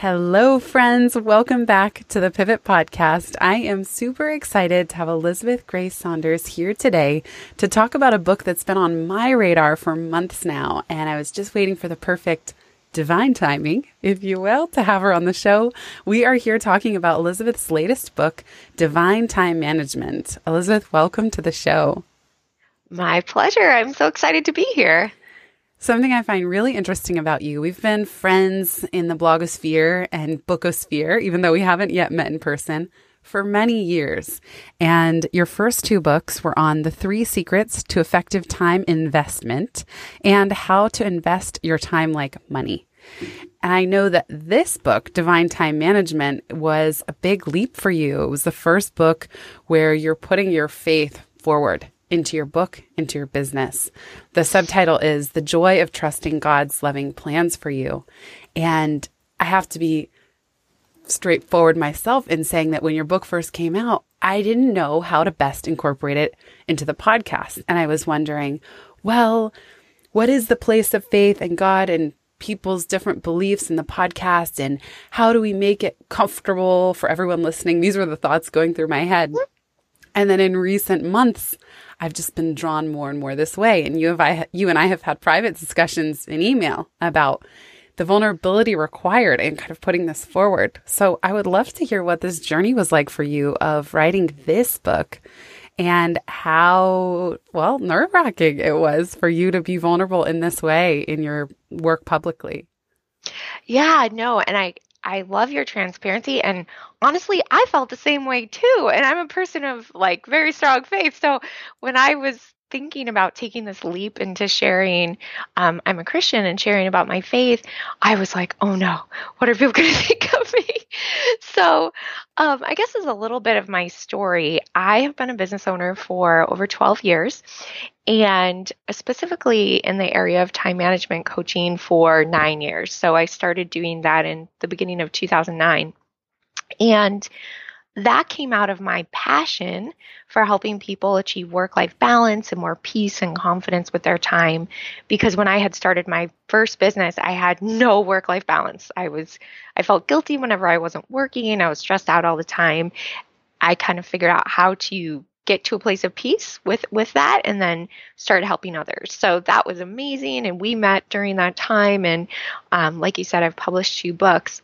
Hello, friends. Welcome back to the Pivot Podcast. I am super excited to have Elizabeth Grace Saunders here today to talk about a book that's been on my radar for months now. And I was just waiting for the perfect divine timing, if you will, to have her on the show. We are here talking about Elizabeth's latest book, Divine Time Management. Elizabeth, welcome to the show. My pleasure. I'm so excited to be here. Something I find really interesting about you, we've been friends in the blogosphere and bookosphere, even though we haven't yet met in person, for many years. And your first two books were on the three secrets to effective time investment and how to invest your time like money. And I know that this book, Divine Time Management, was a big leap for you. It was the first book where you're putting your faith forward into your book, into your business. The subtitle is The Joy of Trusting God's Loving Plans for You. And I have to be straightforward myself in saying that when your book first came out, I didn't know how to best incorporate it into the podcast. And I was wondering, well, what is the place of faith and God and people's different beliefs in the podcast? And how do we make it comfortable for everyone listening? These were the thoughts going through my head. And then in recent months, I've just been drawn more and more this way. And you have, I, you and I have had private discussions in email about the vulnerability required in kind of putting this forward. So I would love to hear what this journey was like for you of writing this book and how, well, nerve wracking it was for you to be vulnerable in this way in your work publicly. Yeah, no. And I, I love your transparency. And honestly, I felt the same way too. And I'm a person of like very strong faith. So when I was thinking about taking this leap into sharing, um, I'm a Christian and sharing about my faith, I was like, oh no, what are people going to think of me? So, um, I guess is a little bit of my story, I have been a business owner for over 12 years and specifically in the area of time management coaching for nine years. So I started doing that in the beginning of 2009. And that came out of my passion for helping people achieve work life balance and more peace and confidence with their time. Because when I had started my first business, I had no work life balance. I was, I felt guilty whenever I wasn't working. I was stressed out all the time. I kind of figured out how to get to a place of peace with with that and then start helping others so that was amazing and we met during that time and um, like you said i've published two books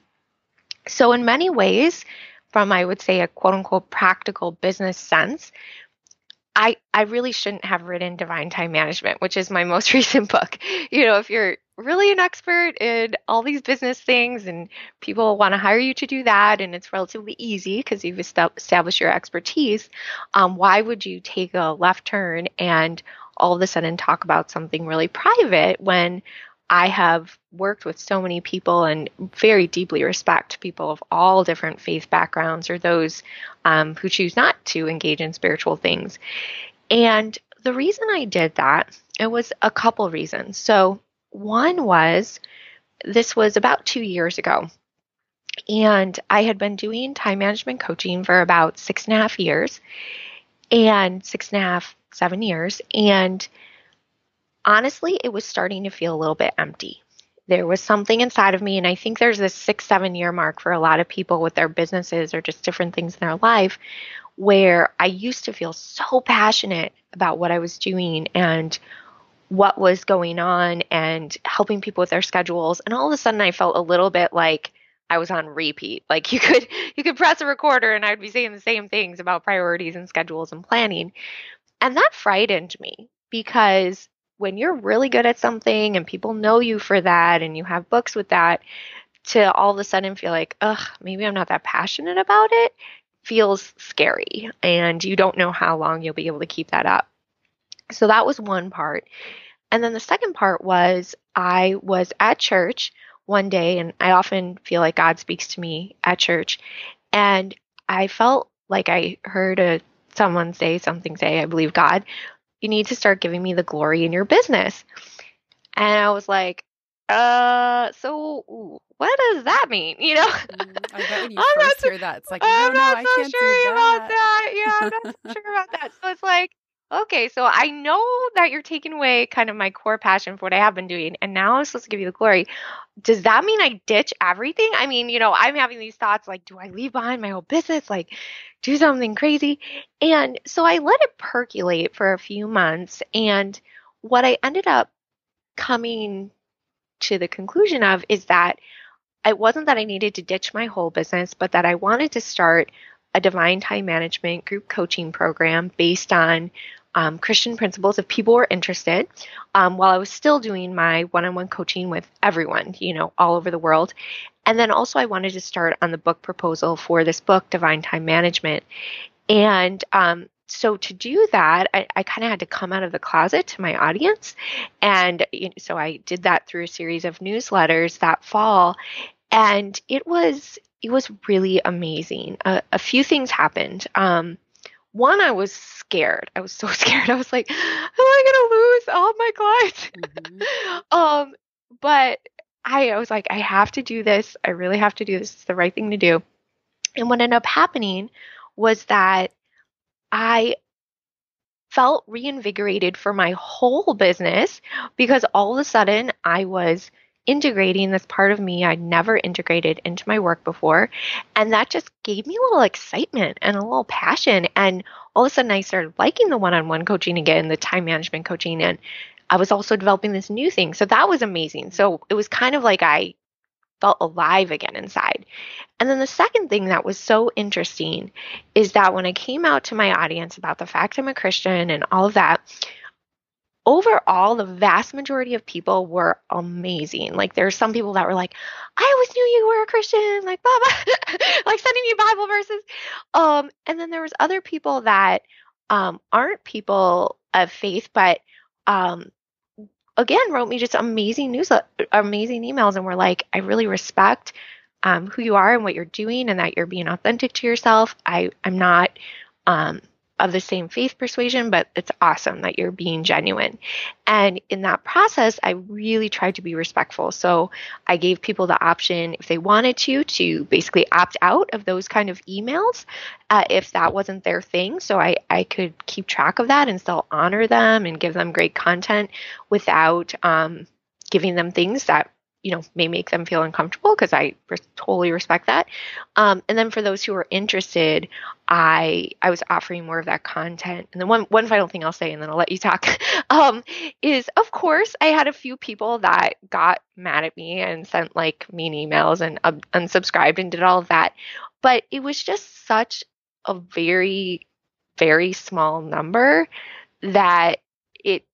so in many ways from i would say a quote unquote practical business sense I, I really shouldn't have written Divine Time Management, which is my most recent book. You know, if you're really an expert in all these business things and people want to hire you to do that and it's relatively easy because you've established your expertise um, why would you take a left turn and all of a sudden talk about something really private when I have worked with so many people and very deeply respect people of all different faith backgrounds or those um, who choose not to engage in spiritual things. And the reason I did that, it was a couple reasons. So one was this was about two years ago. And I had been doing time management coaching for about six and a half years and six and a half, seven years. And honestly, it was starting to feel a little bit empty. There was something inside of me, and I think there's this six, seven year mark for a lot of people with their businesses or just different things in their life where I used to feel so passionate about what I was doing and what was going on and helping people with their schedules and all of a sudden I felt a little bit like I was on repeat. Like you could you could press a recorder and I'd be saying the same things about priorities and schedules and planning. And that frightened me because when you're really good at something and people know you for that and you have books with that to all of a sudden feel like, ugh, maybe I'm not that passionate about it feels scary and you don't know how long you'll be able to keep that up. So that was one part. And then the second part was I was at church one day, and I often feel like God speaks to me at church, and I felt like I heard a someone say something say, I believe God, you need to start giving me the glory in your business. And I was like, uh, so what does that mean? You know, mm, I bet when you I'm first hear that, it's like, I'm no, not no, so can't sure do about that. that. Yeah, I'm not so sure about that. So it's like, okay, so I know that you're taking away kind of my core passion for what I have been doing, and now I'm supposed to give you the glory. Does that mean I ditch everything? I mean, you know, I'm having these thoughts like, do I leave behind my whole business? Like, do something crazy? And so I let it percolate for a few months. And what I ended up coming to the conclusion of is that it wasn't that I needed to ditch my whole business, but that I wanted to start a divine time management group coaching program based on um, Christian principles if people were interested, um, while I was still doing my one on one coaching with everyone, you know, all over the world. And then also, I wanted to start on the book proposal for this book, Divine Time Management. And um, so to do that, I, I kind of had to come out of the closet to my audience. And you know, so I did that through a series of newsletters that fall. And it was it was really amazing. a few things happened. Um, one, I was scared. I was so scared. I was like, am I gonna lose all my clients? Mm-hmm. um, but I, I was like, I have to do this. I really have to do this. It's the right thing to do. And what ended up happening was that I felt reinvigorated for my whole business because all of a sudden I was integrating this part of me I'd never integrated into my work before. And that just gave me a little excitement and a little passion. And all of a sudden, I started liking the one on one coaching again, the time management coaching. And I was also developing this new thing. So that was amazing. So it was kind of like I felt alive again inside. And then the second thing that was so interesting is that when I came out to my audience about the fact I'm a Christian and all of that, overall, the vast majority of people were amazing. Like there's some people that were like, I always knew you were a Christian, like blah blah, like sending me Bible verses. Um, and then there was other people that um, aren't people of faith, but um, again wrote me just amazing news, amazing emails, and were like, I really respect um, who you are and what you're doing, and that you're being authentic to yourself. I I'm not um, of the same faith persuasion, but it's awesome that you're being genuine. And in that process, I really tried to be respectful. So I gave people the option, if they wanted to, to basically opt out of those kind of emails uh, if that wasn't their thing. So I, I could keep track of that and still honor them and give them great content without um, giving them things that you know may make them feel uncomfortable because I totally respect that. Um, and then for those who are interested, I I was offering more of that content. And then one one final thing I'll say, and then I'll let you talk, um, is of course I had a few people that got mad at me and sent like mean emails and uh, unsubscribed and did all of that, but it was just such a very very small number that it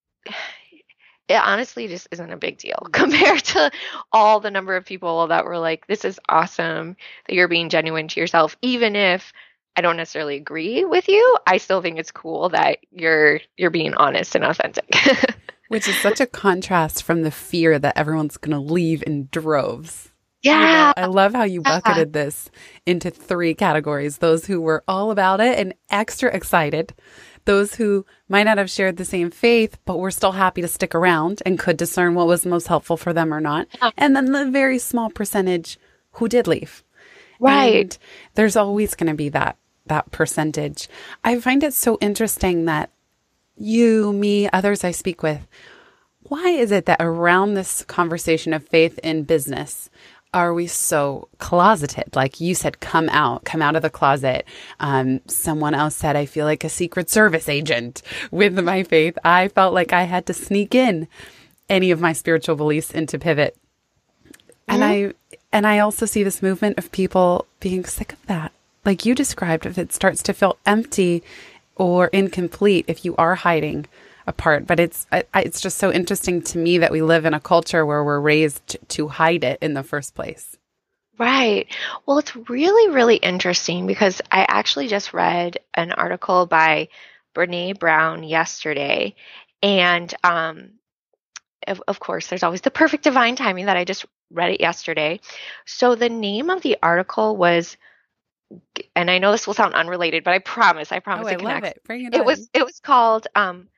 it honestly just isn't a big deal compared to all the number of people that were like, this is awesome that you're being genuine to yourself, even if I don't necessarily agree with you. I still think it's cool that you're you're being honest and authentic. Which is such a contrast from the fear that everyone's going to leave in droves. Yeah. I love how you uh-huh. bucketed this into three categories those who were all about it and extra excited, those who might not have shared the same faith, but were still happy to stick around and could discern what was most helpful for them or not. And then the very small percentage who did leave. Right. And there's always going to be that that percentage. I find it so interesting that you, me, others I speak with, why is it that around this conversation of faith in business, are we so closeted? Like you said, come out, come out of the closet. Um, someone else said, I feel like a secret service agent with my faith. I felt like I had to sneak in any of my spiritual beliefs into Pivot. And mm-hmm. I, and I also see this movement of people being sick of that. Like you described, if it starts to feel empty or incomplete, if you are hiding, apart. But it's I, it's just so interesting to me that we live in a culture where we're raised to hide it in the first place. Right. Well, it's really, really interesting because I actually just read an article by Brene Brown yesterday. And um, of, of course, there's always the perfect divine timing that I just read it yesterday. So the name of the article was and I know this will sound unrelated, but I promise, I promise oh, it I connects. love it. Bring it, It was it was called um,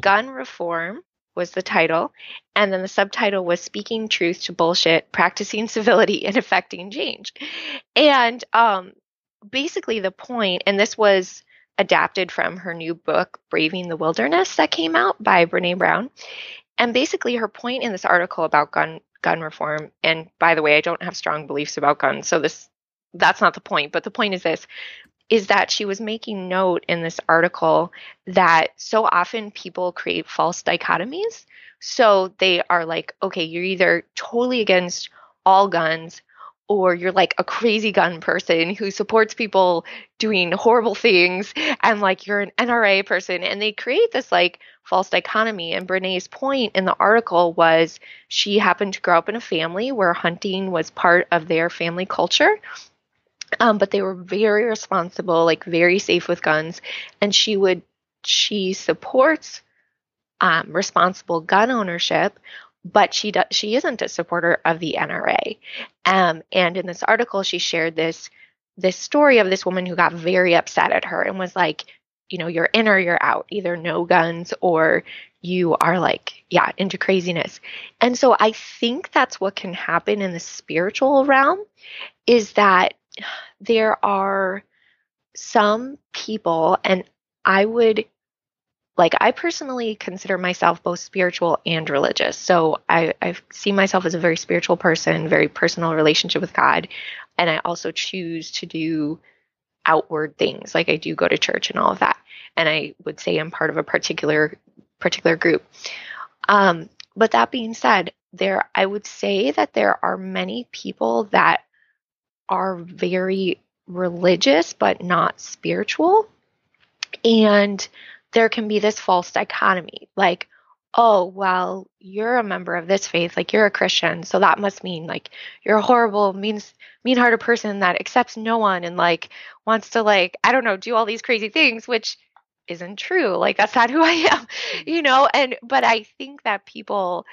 Gun Reform was the title, and then the subtitle was Speaking Truth to Bullshit, Practicing Civility and Affecting Change. And um, basically the point, and this was adapted from her new book, Braving the Wilderness, that came out by Brene Brown. And basically her point in this article about gun gun reform, and by the way, I don't have strong beliefs about guns, so this that's not the point, but the point is this is that she was making note in this article that so often people create false dichotomies. So they are like, okay, you're either totally against all guns or you're like a crazy gun person who supports people doing horrible things and like you're an NRA person. And they create this like false dichotomy. And Brene's point in the article was she happened to grow up in a family where hunting was part of their family culture um, but they were very responsible, like very safe with guns. And she would, she supports um, responsible gun ownership, but she does, she isn't a supporter of the NRA. Um, and in this article, she shared this this story of this woman who got very upset at her and was like, you know, you're in or you're out, either no guns or you are like, yeah, into craziness. And so I think that's what can happen in the spiritual realm is that there are some people, and I would like I personally consider myself both spiritual and religious. So I, I see myself as a very spiritual person, very personal relationship with God. And I also choose to do outward things. Like I do go to church and all of that. And I would say I'm part of a particular particular group. Um, but that being said, there I would say that there are many people that are very religious but not spiritual. And there can be this false dichotomy like, oh, well, you're a member of this faith, like you're a Christian, so that must mean like you're a horrible, means mean hearted person that accepts no one and like wants to like, I don't know, do all these crazy things, which isn't true. Like that's not who I am, you know? And but I think that people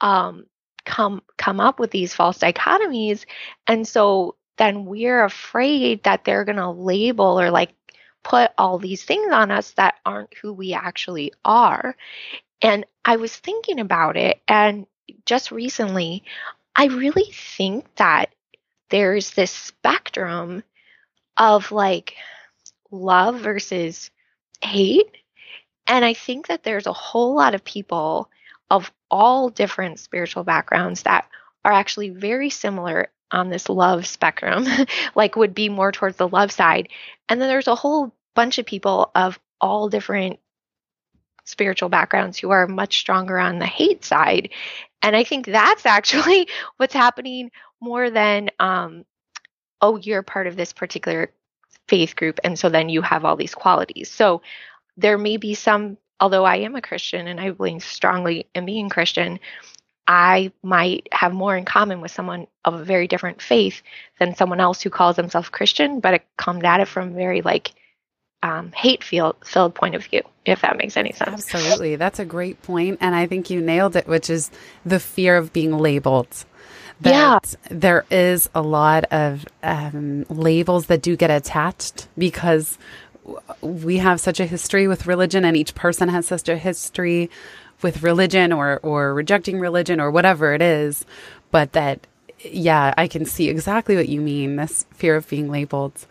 um come come up with these false dichotomies and so then we're afraid that they're going to label or like put all these things on us that aren't who we actually are. And I was thinking about it, and just recently, I really think that there's this spectrum of like love versus hate. And I think that there's a whole lot of people of all different spiritual backgrounds that are actually very similar on this love spectrum, like would be more towards the love side. And then there's a whole bunch of people of all different spiritual backgrounds who are much stronger on the hate side. And I think that's actually what's happening more than, um, oh, you're part of this particular faith group. And so then you have all these qualities. So there may be some, although I am a Christian and I believe strongly in being Christian, I might have more in common with someone of a very different faith than someone else who calls themselves Christian, but it comes at it from a very like um, hate filled filled point of view, if that makes any sense. Absolutely, that's a great point, and I think you nailed it, which is the fear of being labeled. That yeah. there is a lot of um, labels that do get attached because we have such a history with religion, and each person has such a history with religion or or rejecting religion or whatever it is, but that yeah, I can see exactly what you mean, this fear of being labeled.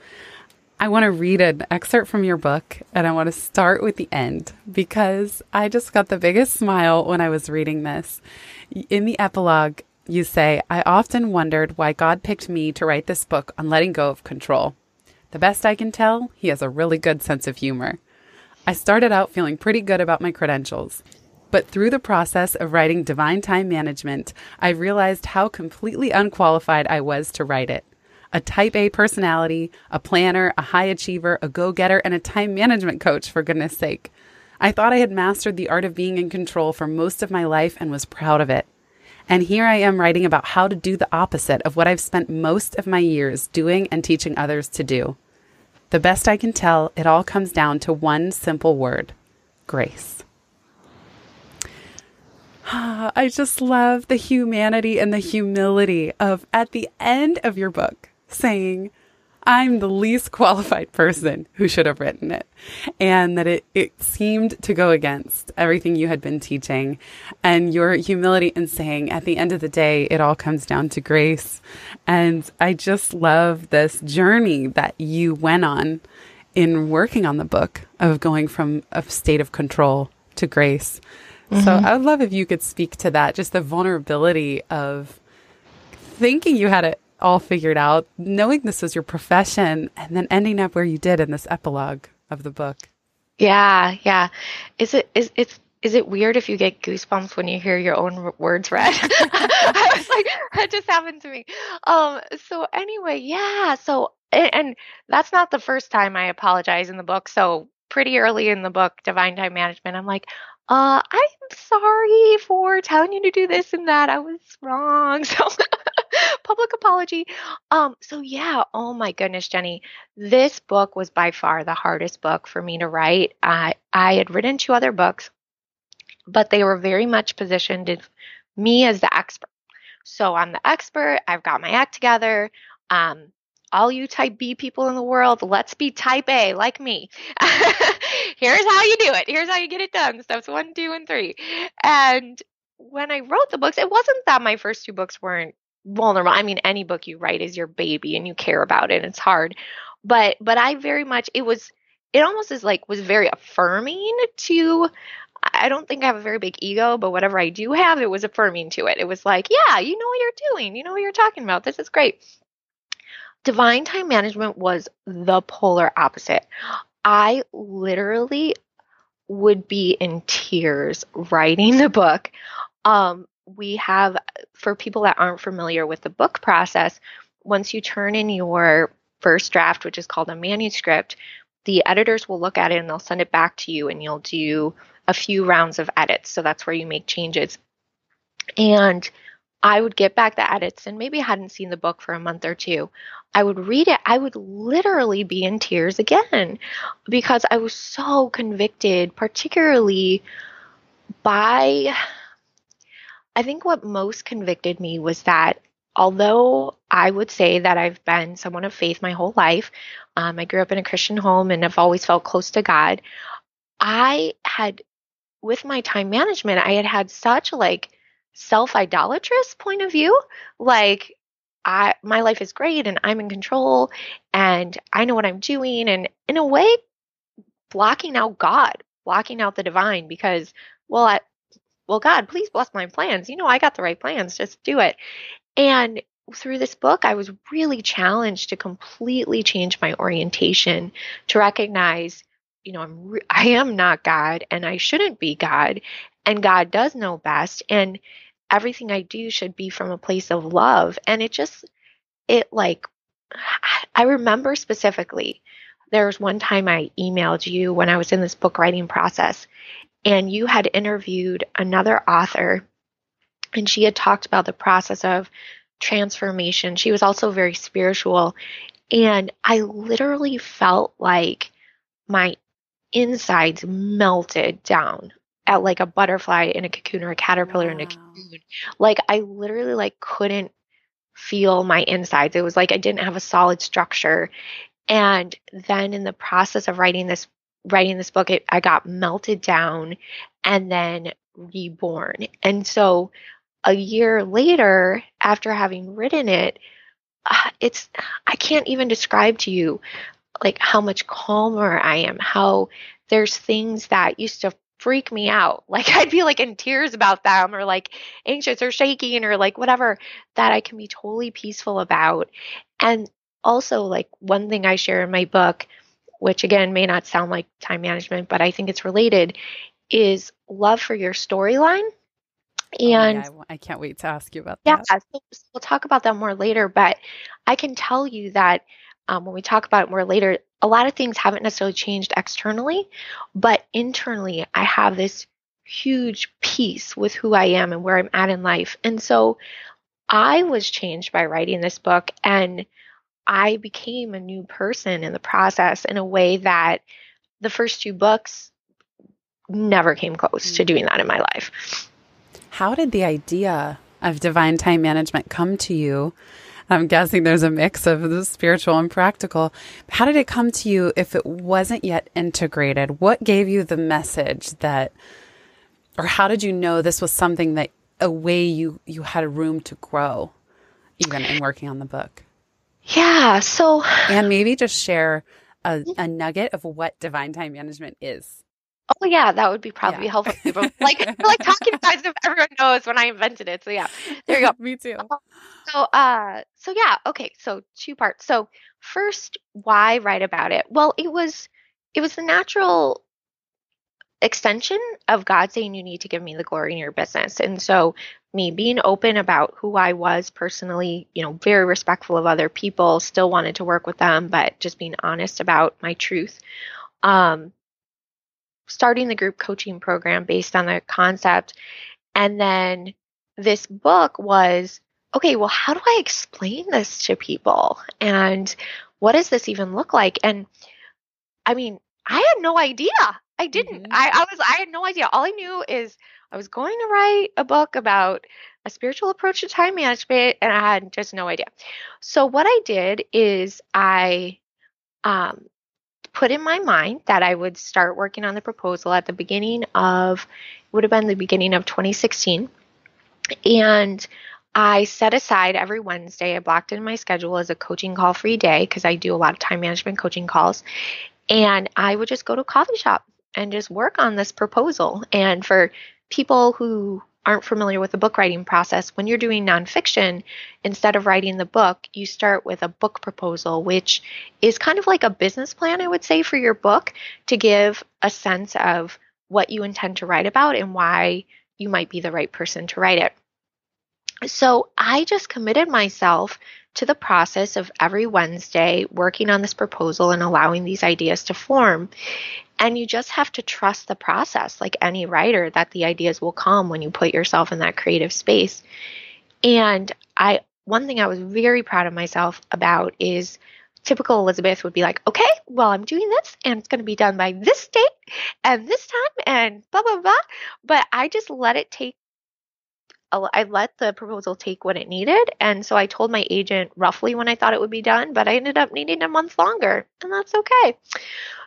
I want to read an excerpt from your book and I want to start with the end because I just got the biggest smile when I was reading this. In the epilogue, you say, I often wondered why God picked me to write this book on letting go of control. The best I can tell, he has a really good sense of humor. I started out feeling pretty good about my credentials. But through the process of writing Divine Time Management, I realized how completely unqualified I was to write it. A type A personality, a planner, a high achiever, a go getter, and a time management coach, for goodness sake. I thought I had mastered the art of being in control for most of my life and was proud of it. And here I am writing about how to do the opposite of what I've spent most of my years doing and teaching others to do. The best I can tell, it all comes down to one simple word grace. I just love the humanity and the humility of at the end of your book saying, I'm the least qualified person who should have written it. And that it, it seemed to go against everything you had been teaching and your humility in saying at the end of the day, it all comes down to grace. And I just love this journey that you went on in working on the book of going from a state of control to grace. Mm-hmm. So I would love if you could speak to that, just the vulnerability of thinking you had it all figured out, knowing this was your profession, and then ending up where you did in this epilogue of the book. Yeah, yeah. Is it is it's is it weird if you get goosebumps when you hear your own words read? I was like, that just happened to me. Um. So anyway, yeah. So and, and that's not the first time I apologize in the book. So pretty early in the book, Divine Time Management, I'm like, uh, I'm sorry for telling you to do this and that. I was wrong. So public apology. Um, so yeah, oh my goodness, Jenny, this book was by far the hardest book for me to write. I I had written two other books, but they were very much positioned as me as the expert. So I'm the expert. I've got my act together. Um, all you type B people in the world, let's be type A like me. Here's how you do it. Here's how you get it done. Steps one, two, and three. And when I wrote the books, it wasn't that my first two books weren't vulnerable. I mean, any book you write is your baby and you care about it. it's hard. But but I very much it was it almost is like was very affirming to I don't think I have a very big ego, but whatever I do have, it was affirming to it. It was like, yeah, you know what you're doing. You know what you're talking about. This is great. Divine time management was the polar opposite. I literally would be in tears writing the book. Um, we have, for people that aren't familiar with the book process, once you turn in your first draft, which is called a manuscript, the editors will look at it and they'll send it back to you, and you'll do a few rounds of edits. So that's where you make changes. And I would get back the edits and maybe hadn't seen the book for a month or two. I would read it. I would literally be in tears again because I was so convicted, particularly by I think what most convicted me was that although I would say that I've been someone of faith my whole life, um, I grew up in a Christian home and have always felt close to God. I had, with my time management, I had had such like self idolatrous point of view. Like, I, my life is great and I'm in control and I know what I'm doing. And in a way, blocking out God, blocking out the divine because, well, I, well, God, please bless my plans. You know, I got the right plans. Just do it. And through this book, I was really challenged to completely change my orientation, to recognize, you know, I'm re- I am not God and I shouldn't be God, and God does know best, and everything I do should be from a place of love. And it just, it like, I remember specifically there was one time I emailed you when I was in this book writing process, and you had interviewed another author and she had talked about the process of transformation. She was also very spiritual. And I literally felt like my insides melted down at like a butterfly in a cocoon or a caterpillar wow. in a cocoon. Like I literally like couldn't feel my insides. It was like I didn't have a solid structure. And then in the process of writing this writing this book, it, I got melted down and then reborn. And so a year later, after having written it, uh, it's, I can't even describe to you like how much calmer I am, how there's things that used to freak me out. Like I'd be like in tears about them or like anxious or shaking or like whatever that I can be totally peaceful about. And also like one thing I share in my book which again may not sound like time management, but I think it's related, is love for your storyline. And oh, yeah, I can't wait to ask you about yeah, that. Yeah, so we'll talk about that more later. But I can tell you that um, when we talk about it more later, a lot of things haven't necessarily changed externally, but internally, I have this huge peace with who I am and where I'm at in life. And so I was changed by writing this book. And I became a new person in the process in a way that the first two books never came close to mm. doing that in my life. how did the idea of divine time management come to you? I'm guessing there's a mix of the spiritual and practical. How did it come to you if it wasn't yet integrated? What gave you the message that, or how did you know this was something that a way you, you had a room to grow even in working on the book? Yeah. So, and maybe just share a, a nugget of what divine time management is. Oh yeah, that would be probably yeah. helpful. People like like talking about if everyone knows when I invented it. So yeah, there you go. Me too. Um, so uh, so yeah, okay. So two parts. So first, why write about it? Well, it was it was the natural extension of God saying you need to give me the glory in your business, and so me being open about who I was personally, you know, very respectful of other people, still wanted to work with them, but just being honest about my truth. Um, starting the group coaching program based on the concept. And then this book was okay, well, how do I explain this to people? And what does this even look like? And I mean, I had no idea. I didn't. Mm-hmm. I, I was I had no idea. All I knew is I was going to write a book about a spiritual approach to time management and I had just no idea. So what I did is I um put in my mind that I would start working on the proposal at the beginning of, would have been the beginning of 2016. And I set aside every Wednesday, I blocked in my schedule as a coaching call free day because I do a lot of time management coaching calls. And I would just go to a coffee shop and just work on this proposal. And for people who aren't familiar with the book writing process, when you're doing nonfiction, instead of writing the book, you start with a book proposal, which is kind of like a business plan, I would say, for your book to give a sense of what you intend to write about and why you might be the right person to write it. So I just committed myself to the process of every Wednesday working on this proposal and allowing these ideas to form. And you just have to trust the process, like any writer, that the ideas will come when you put yourself in that creative space. And I, one thing I was very proud of myself about is typical Elizabeth would be like, okay, well, I'm doing this and it's going to be done by this date and this time and blah, blah, blah. But I just let it take I let the proposal take what it needed. And so I told my agent roughly when I thought it would be done, but I ended up needing a month longer, and that's okay.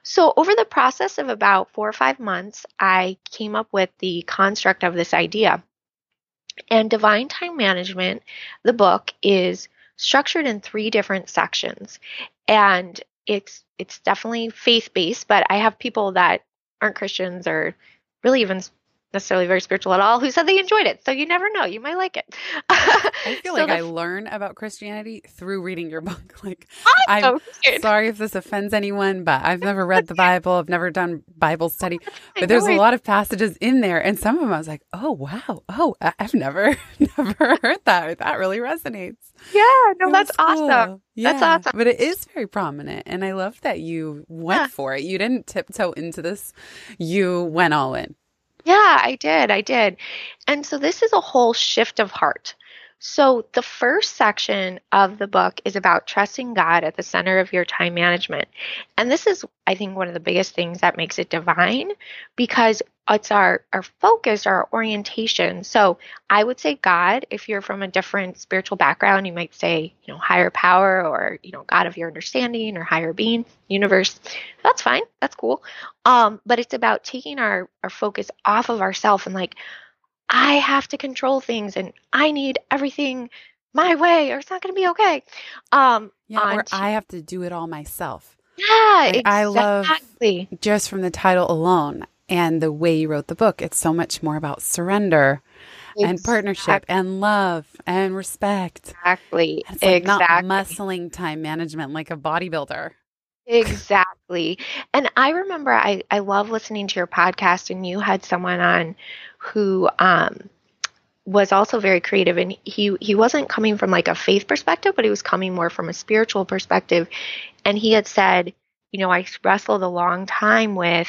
So, over the process of about four or five months, I came up with the construct of this idea. And Divine Time Management, the book, is structured in three different sections. And it's it's definitely faith based, but I have people that aren't Christians or really even necessarily very spiritual at all who said they enjoyed it. So you never know. You might like it. I feel so like the, I learn about Christianity through reading your book. Like I'm so sorry if this offends anyone, but I've never read the Bible. I've never done Bible study. But there's a lot of passages in there and some of them I was like, "Oh, wow. Oh, I've never never heard that. That really resonates." Yeah, no, that's cool. awesome. Yeah, that's awesome. But it is very prominent and I love that you went yeah. for it. You didn't tiptoe into this. You went all in. Yeah, I did. I did. And so this is a whole shift of heart. So, the first section of the book is about trusting God at the center of your time management. And this is, I think, one of the biggest things that makes it divine because it's our, our focus, our orientation. So, I would say God, if you're from a different spiritual background, you might say, you know, higher power or, you know, God of your understanding or higher being, universe. That's fine. That's cool. Um, but it's about taking our, our focus off of ourselves and like, I have to control things and I need everything my way or it's not going to be okay. Um, yeah, or I have to do it all myself. Yeah, like, exactly. I love just from the title alone and the way you wrote the book. It's so much more about surrender exactly. and partnership and love and respect. Exactly. It's like exactly. not muscling time management like a bodybuilder. Exactly. And I remember I, I love listening to your podcast and you had someone on who um, was also very creative and he he wasn't coming from like a faith perspective but he was coming more from a spiritual perspective and he had said you know i wrestled a long time with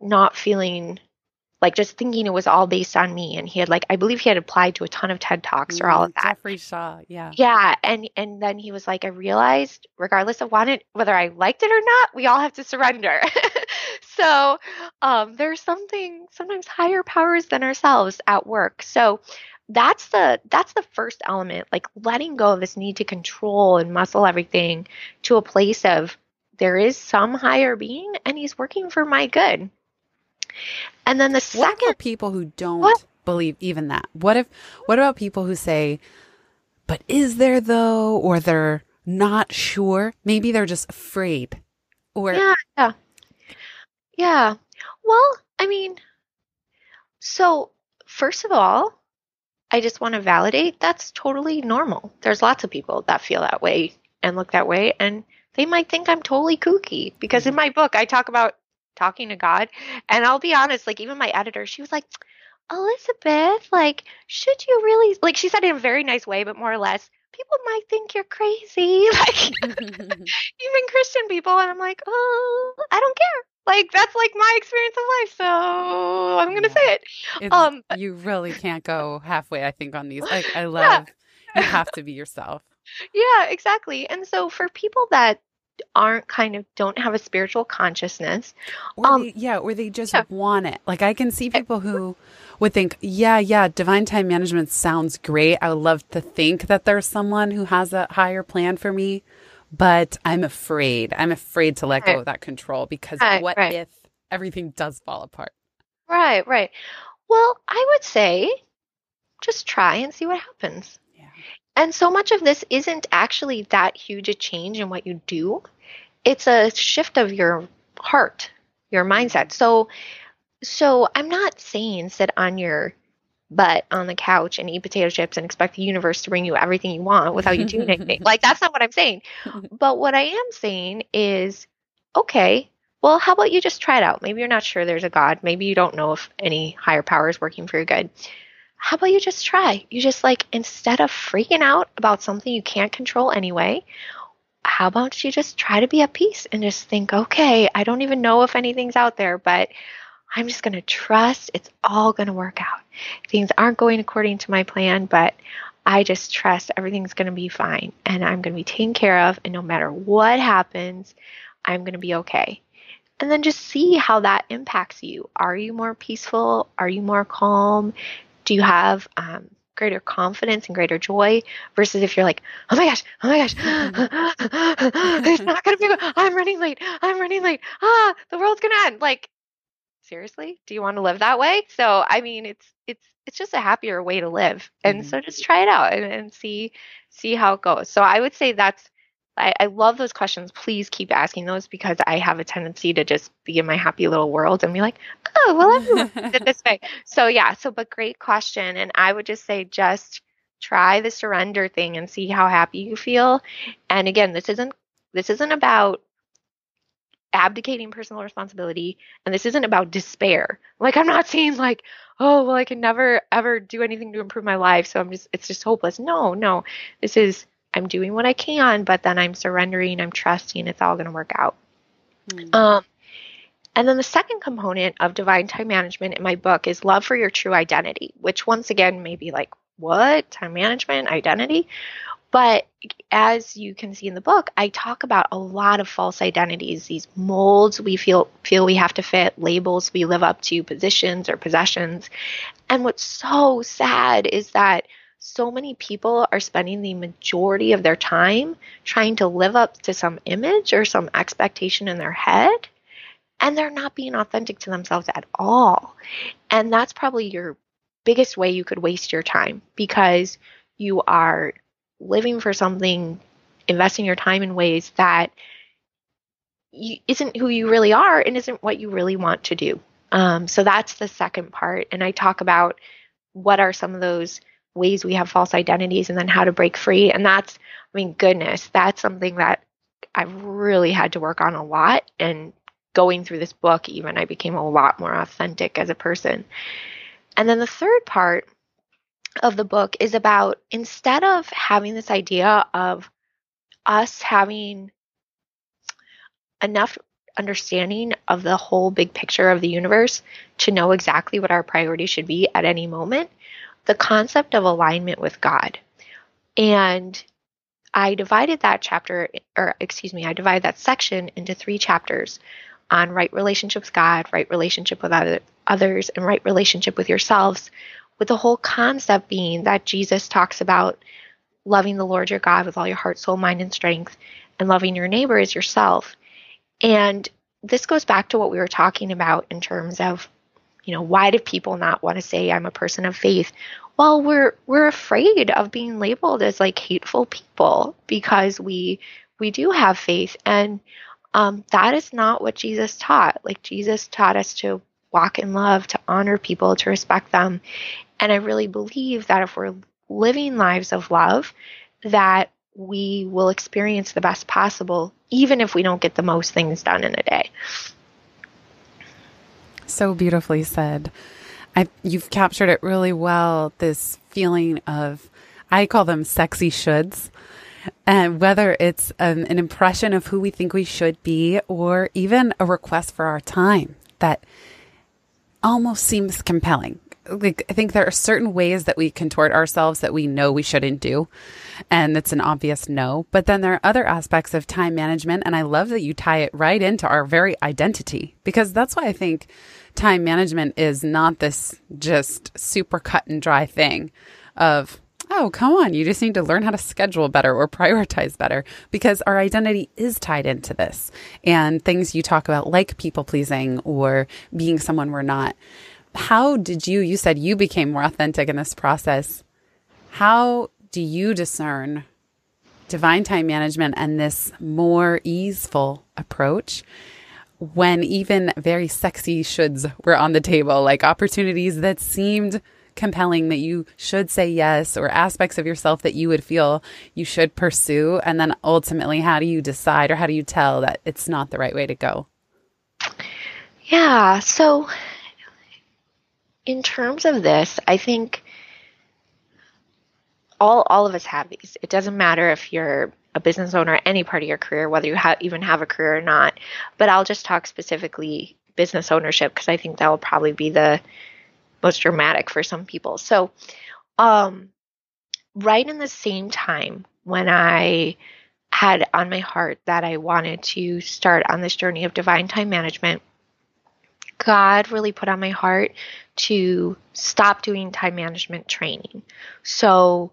not feeling like just thinking it was all based on me. And he had like, I believe he had applied to a ton of TED Talks or all of that. Jeffrey Shaw, yeah. Yeah. And and then he was like, I realized regardless of wanted whether I liked it or not, we all have to surrender. so um there's something sometimes higher powers than ourselves at work. So that's the that's the first element like letting go of this need to control and muscle everything to a place of there is some higher being and he's working for my good and then the what second people who don't What? believe even that? What if what about people who say but is there though? or they're not sure? Maybe they're just afraid. Or yeah yeah. Yeah. Well i mean so first of all i just want to validate that's totally normal. There's lots of people that feel that way and look that way and they might think i'm totally kooky because in mm-hmm. my book i talk about talking to god and i'll be honest like even my editor she was like elizabeth like should you really like she said it in a very nice way but more or less people might think you're crazy like even Christian people, and I'm like, oh, I don't care. Like that's like my experience of life, so I'm gonna Yeah. say it. It's- Um, you really can't go halfway i think on these like i love you have to be yourself Yeah, exactly. And so for people that aren't kind of don't have a spiritual consciousness, or Um, they, yeah or they just yeah. want it like i can see eh, people who mm-hmm. would think yeah yeah divine time management sounds great i would love to think that there's someone who has a higher plan for me but i'm afraid i'm afraid to let go eh. of that control because Right, what right. if everything does fall apart right, right. Well, I would say just try and see what happens. And so much of this isn't actually that huge a change in what you do. It's a shift of your heart, your mindset. So so I'm not saying sit on your butt on the couch and eat potato chips and expect the universe to bring you everything you want without you doing anything. Like that's not what I'm saying. But what I am saying is okay, well, how about you just try it out? Maybe you're not sure there's a God. Maybe you don't know if any higher power is working for your good how about you just try? You just like, instead of freaking out about something you can't control anyway, how about you just try to be at peace and just think, okay, I don't even know if anything's out there, but I'm just going to trust it's all going to work out. Things aren't going according to my plan, but I just trust everything's going to be fine and I'm going to be taken care of. And no matter what happens, I'm going to be okay. And then just see how that impacts you. Are you more peaceful? Are you more calm? Do you have um, greater confidence and greater joy versus if you're like, oh my gosh, oh my gosh, it's not gonna be. good. I'm running late. I'm running late. Ah, the world's gonna end. Like, seriously, do you want to live that way? So, I mean, it's it's it's just a happier way to live, and Mhm. so just try it out and, and see see how it goes. So, I would say that's. I, I love those questions. Please keep asking those because I have a tendency to just be in my happy little world and be like, oh, well, everyone did this way. So yeah, so but great question. And I would just say just try the surrender thing and see how happy you feel. And again, this isn't this isn't about abdicating personal responsibility and this isn't about despair. Like I'm not saying like, oh well I can never ever do anything to improve my life, so I'm just it's just hopeless. No, no. This is I'm doing what I can, but then I'm surrendering, I'm trusting it's all gonna work out. Hmm. Um, and then the second component of divine time management in my book is love for your true identity, which once again may be like, what? Time management, identity? But as you can see in the book, I talk about a lot of false identities, these molds we feel feel we have to fit, labels we live up to, positions or possessions. And what's so sad is that so many people are spending the majority of their time trying to live up to some image or some expectation in their head and they're not being authentic to themselves at all. And that's probably your biggest way you could waste your time because you are living for something, investing your time in ways that isn't who you really are and isn't what you really want to do. Um, so that's the second part. And I talk about what are some of those ways we have false identities and then how to break free. And that's, I mean, goodness, that's something that I've really had to work on a lot. And going through this book, even, I became a lot more authentic as a person. And then the third part of the book is about instead of having this idea of us having enough understanding of the whole big picture of the universe to know exactly what our priority should be at any moment, the concept of alignment with God. And I divided that chapter, or excuse me, I divided that section into three chapters on right relationship with God, right relationship with other, others, and right relationship with yourselves, with the whole concept being that Jesus talks about loving the Lord your God with all your heart, soul, mind, and strength, and loving your neighbor as yourself. And this goes back to what we were talking about in terms of, you know, why do people not want to say I'm a person of faith? Well, we're we're afraid of being labeled as like hateful people because we we do have faith and um, that is not what Jesus taught. Like Jesus taught us to walk in love, to honor people, to respect them. And I really believe that if we're living lives of love, that we will experience the best possible, even if we don't get the most things done in a day. So beautifully said. I, you've captured it really well. This feeling of, I call them sexy shoulds. And whether it's an, an impression of who we think we should be, or even a request for our time that almost seems compelling like I think there are certain ways that we contort ourselves that we know we shouldn't do. And it's an obvious no. But then there are other aspects of time management. And I love that you tie it right into our very identity because that's why I think time management is not this just super cut and dry thing of, oh, come on, you just need to learn how to schedule better or prioritize better because our identity is tied into this. And things you talk about like people pleasing or being someone we're not. How did you, you said you became more authentic in this process. How do you discern divine time management and this more easeful approach when even very sexy shoulds were on the table, like opportunities that seemed compelling that you should say yes or aspects of yourself that you would feel you should pursue? And then ultimately, how do you decide or how do you tell that it's not the right way to go? Yeah. So in terms of this, I think all all of us have these. It doesn't matter if you're a business owner, any part of your career, whether you ha- even have a career or not. But I'll just talk specifically business ownership because I think that will probably be the most dramatic for some people. So, um, right in the same time when I had on my heart that I wanted to start on this journey of divine time management, God really put on my heart to stop doing time management training. So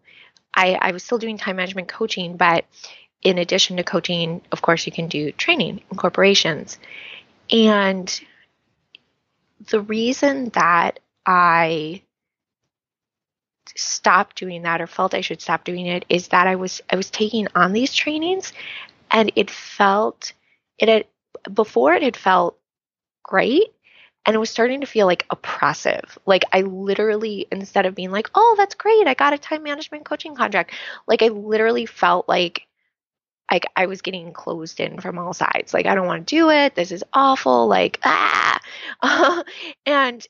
I, I was still doing time management coaching, but in addition to coaching, of course, you can do training in corporations. And the reason that I stopped doing that or felt I should stop doing it is that I was I was taking on these trainings and it felt it had before it had felt great and it was starting to feel like oppressive. Like I literally, instead of being like, oh, that's great, I got a time management coaching contract, like I literally felt like like I was getting closed in from all sides. Like I don't want to do it. This is awful. Like ah, and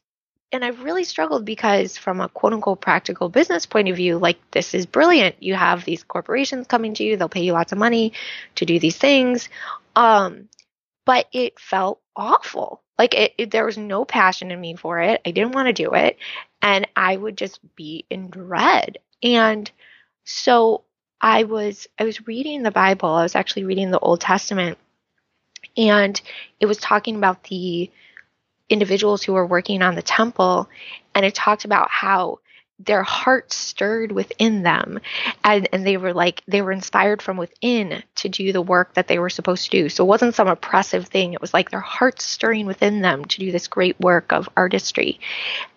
and I've really struggled because from a quote unquote practical business point of view, like this is brilliant. You have these corporations coming to you. They'll pay you lots of money to do these things. Um, but it felt awful. Like it, it, there was no passion in me for it. I didn't want to do it. And I would just be in dread. And so I was I was reading the Bible. I was actually reading the Old Testament and it was talking about the individuals who were working on the temple and it talked about how their heart stirred within them. And, and they were like they were inspired from within to do the work that they were supposed to do. So it wasn't some oppressive thing. It was like their hearts stirring within them to do this great work of artistry.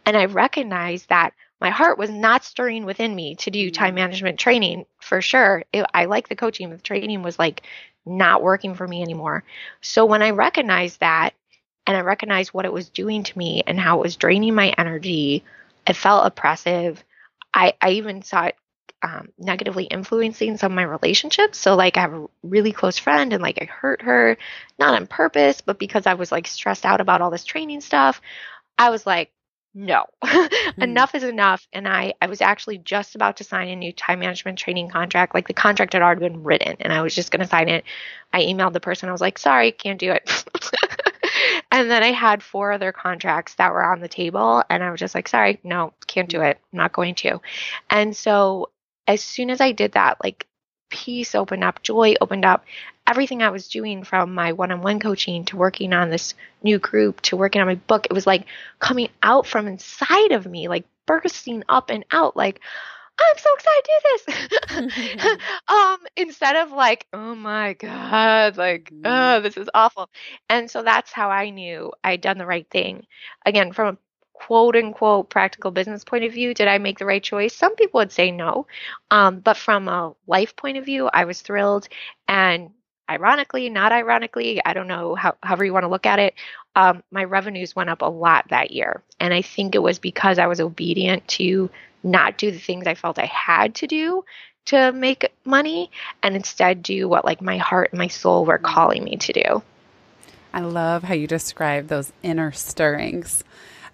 And i recognized that my heart was not stirring within me to do mm. time management training for sure. It, i like the coaching but the training was like not working for me anymore. So when i recognized that and i recognized what it was doing to me and how it was draining my energy it felt oppressive. I, I even saw it um, negatively influencing some of my relationships. So, like, I have a really close friend and, like, I hurt her, not on purpose, but because I was, like, stressed out about all this training stuff. I was like, no mm-hmm. enough is enough and i i was actually just about to sign a new time management training contract like the contract had already been written and i was just going to sign it i emailed the person i was like sorry can't do it and then i had four other contracts that were on the table and i was just like sorry no can't do it. I'm not going to. And so as soon as i did that like peace opened up joy opened up. Everything I was doing from my one on one coaching to working on this new group to working on my book, it was like coming out from inside of me, like bursting up and out, like, I'm so excited to do this. um, instead of like, oh my God, like, oh, mm-hmm. this is awful. And so that's how I knew I'd done the right thing. Again, from a quote unquote practical business point of view, did I make the right choice? Some people would say no. Um, but from a life point of view, I was thrilled. And ironically, not ironically, I don't know how, however you want to look at it, um, my revenues went up a lot that year. And I think it was because I was obedient to not do the things I felt I had to do to make money and instead do what like my heart and my soul were mm-hmm. calling me to do. I love how you describe those inner stirrings.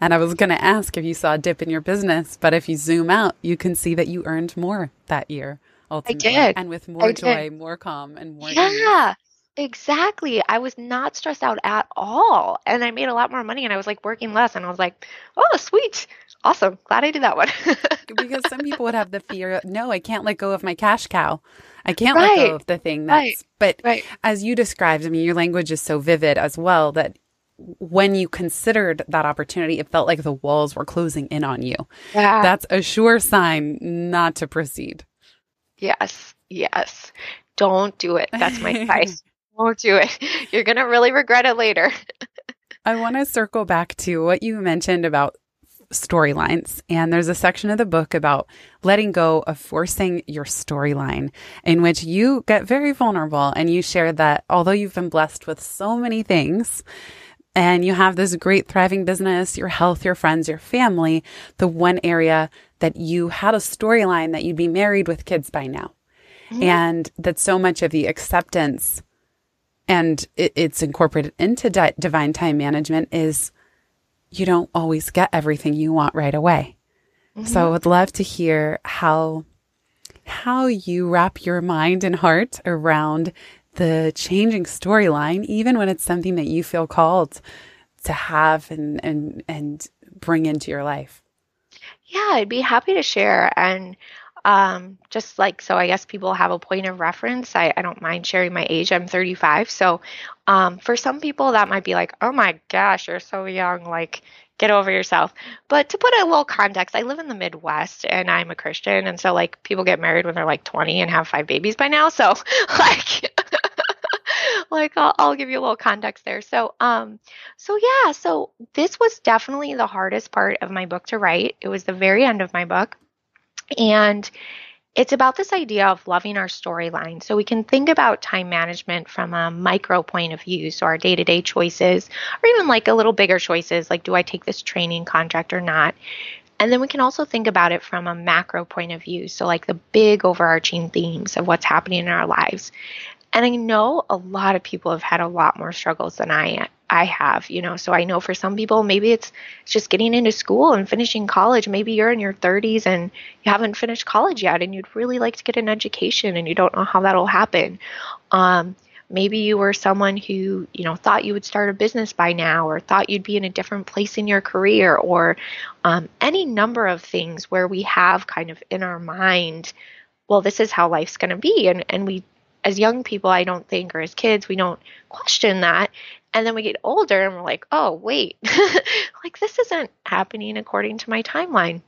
And I was going to ask if you saw a dip in your business, but if you zoom out, you can see that you earned more that year ultimately. I did. And with more I joy, did. more calm, and more. Yeah. Ease. Exactly. I was not stressed out at all. And I made a lot more money and I was like working less. And I was like, oh, sweet. Awesome. Glad I did that one. because some people would have the fear no, I can't let go of my cash cow. I can't right. let go of the thing that's. Right. But right. as you described, I mean, your language is so vivid as well that when you considered that opportunity, it felt like the walls were closing in on you. Yeah. That's a sure sign not to proceed. Yes, yes. Don't do it. That's my advice. Don't do it. You're going to really regret it later. I want to circle back to what you mentioned about storylines. And there's a section of the book about letting go of forcing your storyline, in which you get very vulnerable and you share that although you've been blessed with so many things, and you have this great thriving business, your health, your friends, your family, the one area that you had a storyline that you'd be married with kids by now. Mm-hmm. And that so much of the acceptance and it, it's incorporated into di- divine time management is you don't always get everything you want right away. Mm-hmm. So I would love to hear how how you wrap your mind and heart around the changing storyline, even when it's something that you feel called to have and and and bring into your life. Yeah, I'd be happy to share. And um, just like, so I guess people have a point of reference. I, I don't mind sharing my age. I'm 35. So um, for some people, that might be like, oh my gosh, you're so young. Like, get over yourself. But to put a little context, I live in the Midwest and I'm a Christian. And so, like, people get married when they're like 20 and have five babies by now. So, like, like I'll, I'll, give you a little context there. So, um, so yeah, so this was definitely the hardest part of my book to write. It was the very end of my book, and it's about this idea of loving our storyline. So we can think about time management from a micro point of view, so our day to day choices, or even like a little bigger choices, like do I take this training contract or not? And then we can also think about it from a macro point of view. So, like the big overarching themes of what's happening in our lives. And I know a lot of people have had a lot more struggles than I I have, you know. So I know for some people maybe it's just getting into school and finishing college. Maybe you're in your 30s and you haven't finished college yet and you'd really like to get an education and you don't know how that'll happen. Um, maybe you were someone who, you know, thought you would start a business by now or thought you'd be in a different place in your career or um, any number of things where we have kind of in our mind well, this is how life's going to be. And, and we as young people, I don't think, or as kids, we don't question that. And then we get older and we're like, oh, wait, like this isn't happening according to my timeline.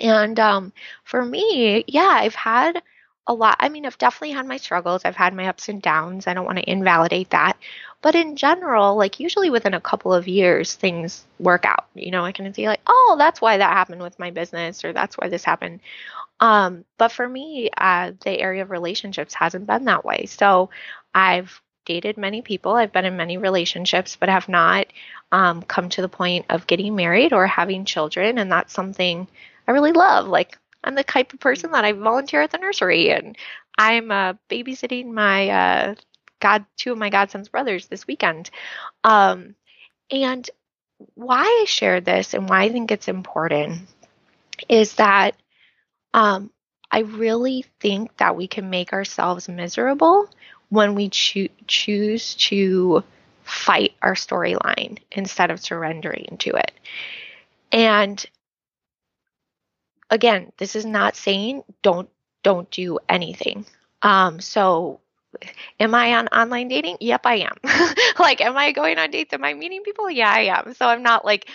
And um, for me, yeah, I've had a lot. I mean, I've definitely had my struggles. I've had my ups and downs. I don't want to invalidate that. But in general, like usually within a couple of years, things work out. You know, I can see like, oh, that's why that happened with my business, or that's why this happened. Um, but for me, uh, the area of relationships hasn't been that way. So I've dated many people, I've been in many relationships, but have not um, come to the point of getting married or having children. And that's something I really love. Like, I'm the type of person that I volunteer at the nursery, and I'm uh, babysitting my uh, god, two of my godson's brothers this weekend. Um, and why I shared this and why I think it's important is that um, I really think that we can make ourselves miserable when we cho- choose to fight our storyline instead of surrendering to it. And again, this is not saying don't don't do anything. Um, so am I on online dating? Yep, I am. like, am I going on dates? Am I meeting people? Yeah, I am. So I'm not like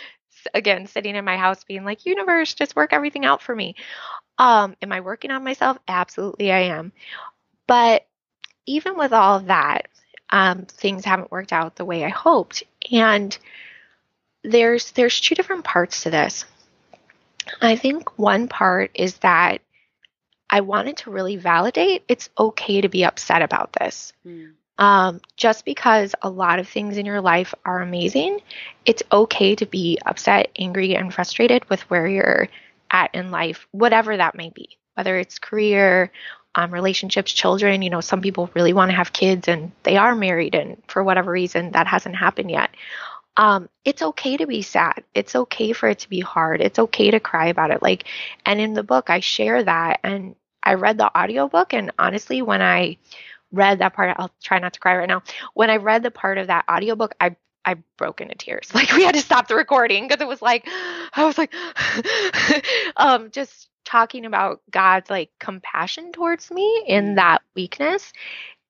again sitting in my house being like, universe, just work everything out for me. Um, am I working on myself? Absolutely, I am. But even with all that, um, things haven't worked out the way I hoped. And there's there's two different parts to this. I think one part is that I wanted to really validate it's okay to be upset about this. Mm. Um, just because a lot of things in your life are amazing, it's okay to be upset, angry, and frustrated with where you're at in life, whatever that may be, whether it's career, um, relationships, children. You know, some people really want to have kids and they are married, and for whatever reason, that hasn't happened yet. Um, it's okay to be sad. It's okay for it to be hard. It's okay to cry about it. Like, and in the book, I share that. And I read the audiobook, and honestly, when I read that part, I'll try not to cry right now. When I read the part of that audiobook, I I broke into tears. Like we had to stop the recording because it was like I was like um just talking about God's like compassion towards me in mm. that weakness.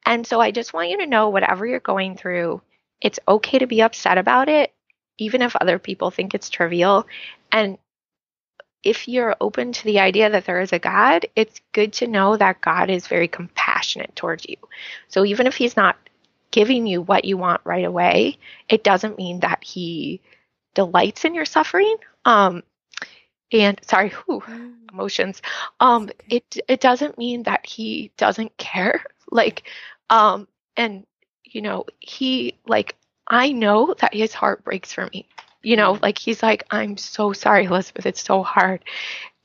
And so I just want you to know whatever you're going through, it's okay to be upset about it even if other people think it's trivial and if you're open to the idea that there is a God, it's good to know that God is very compassionate towards you. So even if he's not giving you what you want right away, it doesn't mean that he delights in your suffering. Um, and sorry, whew, mm. emotions. Um, it it doesn't mean that he doesn't care. Like, um, and you know, he like I know that his heart breaks for me. You know, like he's like, I'm so sorry, Elizabeth. It's so hard,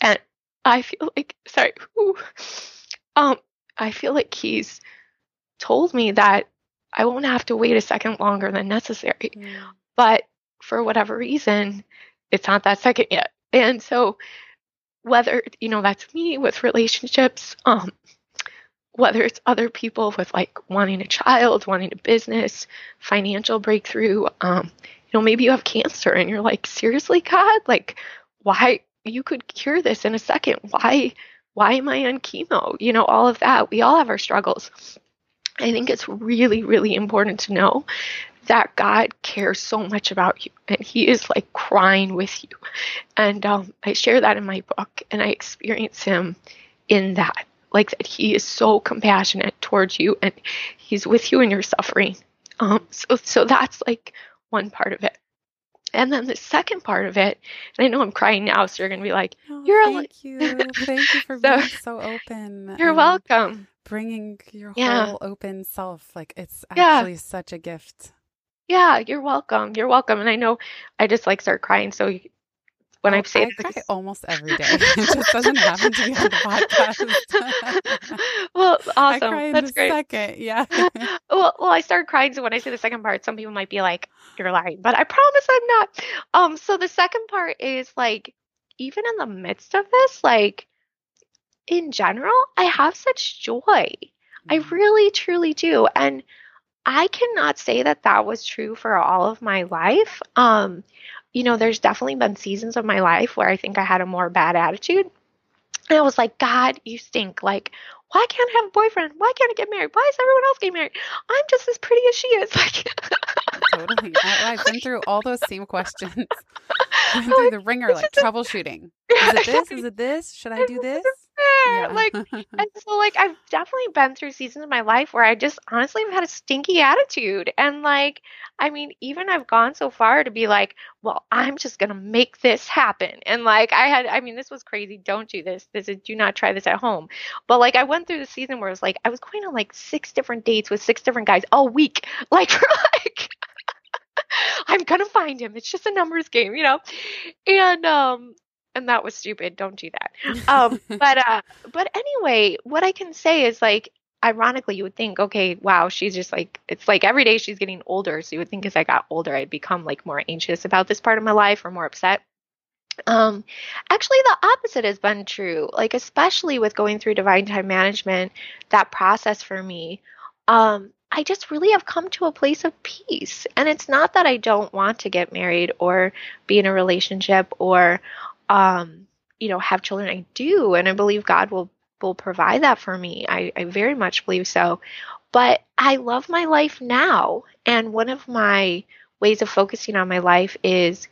and I feel like sorry. Whew, um, I feel like he's told me that I won't have to wait a second longer than necessary. Mm. But for whatever reason, it's not that second yet. And so whether, you know, that's me with relationships, um, whether it's other people with like wanting a child, wanting a business, financial breakthrough, um, you know, maybe you have cancer and you're like, seriously, God, like, why you could cure this in a second? Why, why am I on chemo? You know, all of that. We all have our struggles. I think it's really, really important to know that God cares so much about you and He is like crying with you. And um, I share that in my book and I experience Him in that. Like that He is so compassionate towards you and He's with you in your suffering. Um, so, so that's like one part of it. And then the second part of it, and I know I'm crying now, so you're going to be like, oh, "You're thank you, thank you for so, being so open." You're welcome bringing your yeah. whole open self. Like it's actually yeah. such a gift. Yeah, you're welcome. You're welcome. And I know I just like start crying. So when oh, I say I cry almost every day. it just doesn't happen to me on the podcast. well, awesome. I cry That's great. Second, yeah. well, well, I start crying. So when I say the second part, some people might be like, "You're lying," but I promise I'm not. Um, so the second part is like, even in the midst of this, like, in general, I have such joy. I mm-hmm. really, truly do. And I cannot say that that was true for all of my life. Um, you know, there's definitely been seasons of my life where I think I had a more bad attitude. And I was like, God, you stink. Like, why can't I have a boyfriend? Why can't I get married? Why is everyone else getting married? I'm just as pretty as she is. Like, totally. I, have been through all those same questions. Been through the wringer, like troubleshooting. Is it this? Is it this? Should I do this? Yeah. Like, and so, like, I've definitely been through seasons of my life where I just honestly have had a stinky attitude. And, like, I mean, even I've gone so far to be like, well, I'm just going to make this happen. And, like, I had, I mean, this was crazy. Don't do this. This is, do not try this at home. But, like, I went through the season where it was like, I was going on like six different dates with six different guys all week. Like, like, I'm gonna find him. It's just a numbers game, you know. And um, and that was stupid. Don't do that. Um, but uh, but anyway, what I can say is like ironically, you would think, okay, wow, she's just like, it's like every day she's getting older. So you would think as I got older, I'd become like more anxious about this part of my life or more upset. Um, actually, the opposite has been true. Like, especially with going through divine time management, that process for me, um, I just really have come to a place of peace. And it's not that I don't want to get married or be in a relationship or, um, you know, have children. I do, and I believe God will will provide that for me. I, I very much believe so. But I love my life now. And one of my ways of focusing on my life is,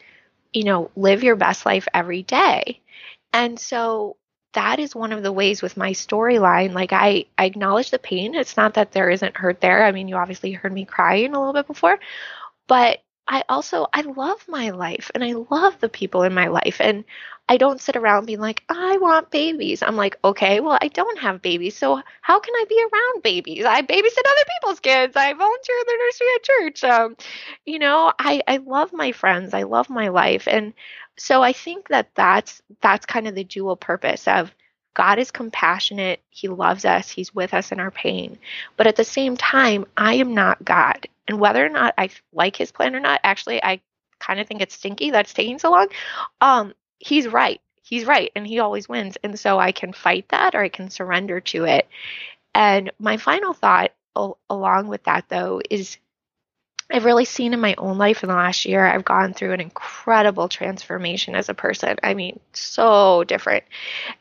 you know, live your best life every day. And so that is one of the ways with my storyline. Like I, I acknowledge the pain. It's not that there isn't hurt there. I mean, you obviously heard me crying a little bit before, but I also I love my life and I love the people in my life and I don't sit around being like I want babies. I'm like, okay, well I don't have babies, so how can I be around babies? I babysit other people's kids. I volunteer in the nursery at church. Um, you know, I I love my friends. I love my life, and so I think that that's that's kind of the dual purpose of God is compassionate. He loves us. He's with us in our pain. But at the same time, I am not God. And whether or not I like his plan or not, actually, I kind of think it's stinky that's taking so long. Um, he's right. He's right. And he always wins. And so I can fight that or I can surrender to it. And my final thought al- along with that, though, is I've really seen in my own life in the last year, I've gone through an incredible transformation as a person. I mean, so different.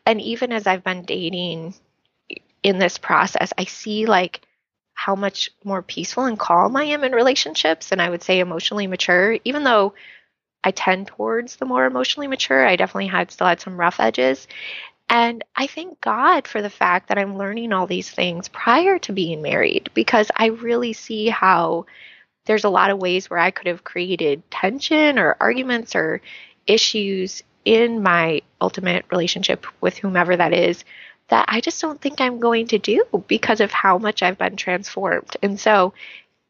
And even as I've been dating in this process, I see like how much more peaceful and calm I am in relationships, and I would say emotionally mature, even though I tend towards the more emotionally mature. I definitely had still had some rough edges. And I thank God for the fact that I'm learning all these things prior to being married because I really see how there's a lot of ways where I could have created tension or arguments or issues in my ultimate relationship with whomever that is that I just don't think I'm going to do because of how much I've been transformed. And so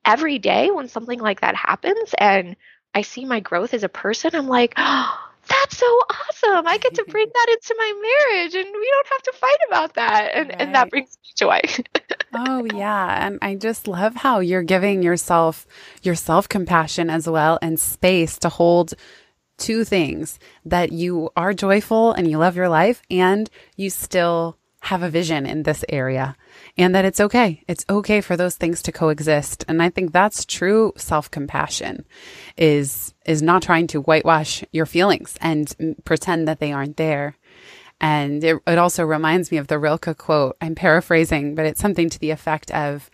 every day when something like that happens and I see my growth as a person, I'm like, oh, that's so awesome. I get to bring that into my marriage and we don't have to fight about that. And, right. and that brings me joy. oh, yeah. And I just love how you're giving yourself your self compassion as well and space to hold two things that you are joyful and you love your life and you still have a vision in this area and that it's okay. It's okay for those things to coexist. And I think that's true self-compassion is is not trying to whitewash your feelings and pretend that they aren't there. And it, it also reminds me of the Rilke quote. I'm paraphrasing, but it's something to the effect of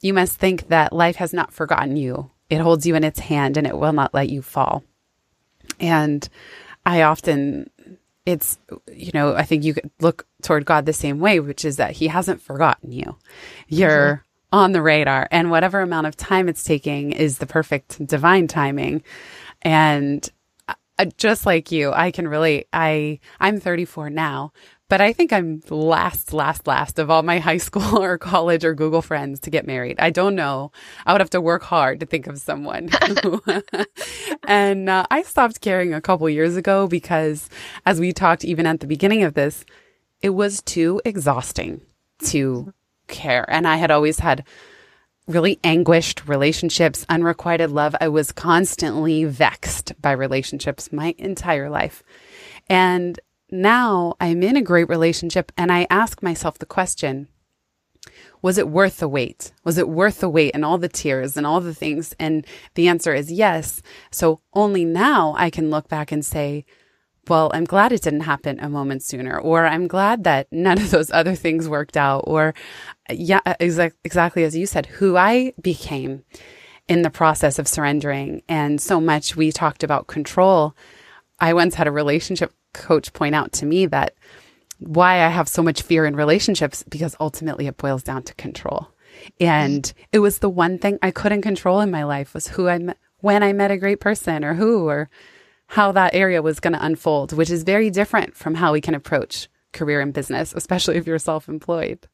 you must think that life has not forgotten you. It holds you in its hand and it will not let you fall. And I often it's you know i think you could look toward god the same way which is that he hasn't forgotten you you're mm-hmm. on the radar and whatever amount of time it's taking is the perfect divine timing and just like you i can really i i'm 34 now but I think I'm last, last, last of all my high school or college or Google friends to get married. I don't know. I would have to work hard to think of someone. and uh, I stopped caring a couple years ago because, as we talked even at the beginning of this, it was too exhausting to care. And I had always had really anguished relationships, unrequited love. I was constantly vexed by relationships my entire life. And now I'm in a great relationship and I ask myself the question was it worth the wait? Was it worth the wait and all the tears and all the things? And the answer is yes. So only now I can look back and say, well, I'm glad it didn't happen a moment sooner, or I'm glad that none of those other things worked out, or yeah, uh, exa- exactly as you said, who I became in the process of surrendering. And so much we talked about control. I once had a relationship coach point out to me that why I have so much fear in relationships because ultimately it boils down to control. And it was the one thing I couldn't control in my life was who I met, when I met a great person or who or how that area was going to unfold, which is very different from how we can approach career and business, especially if you're self-employed.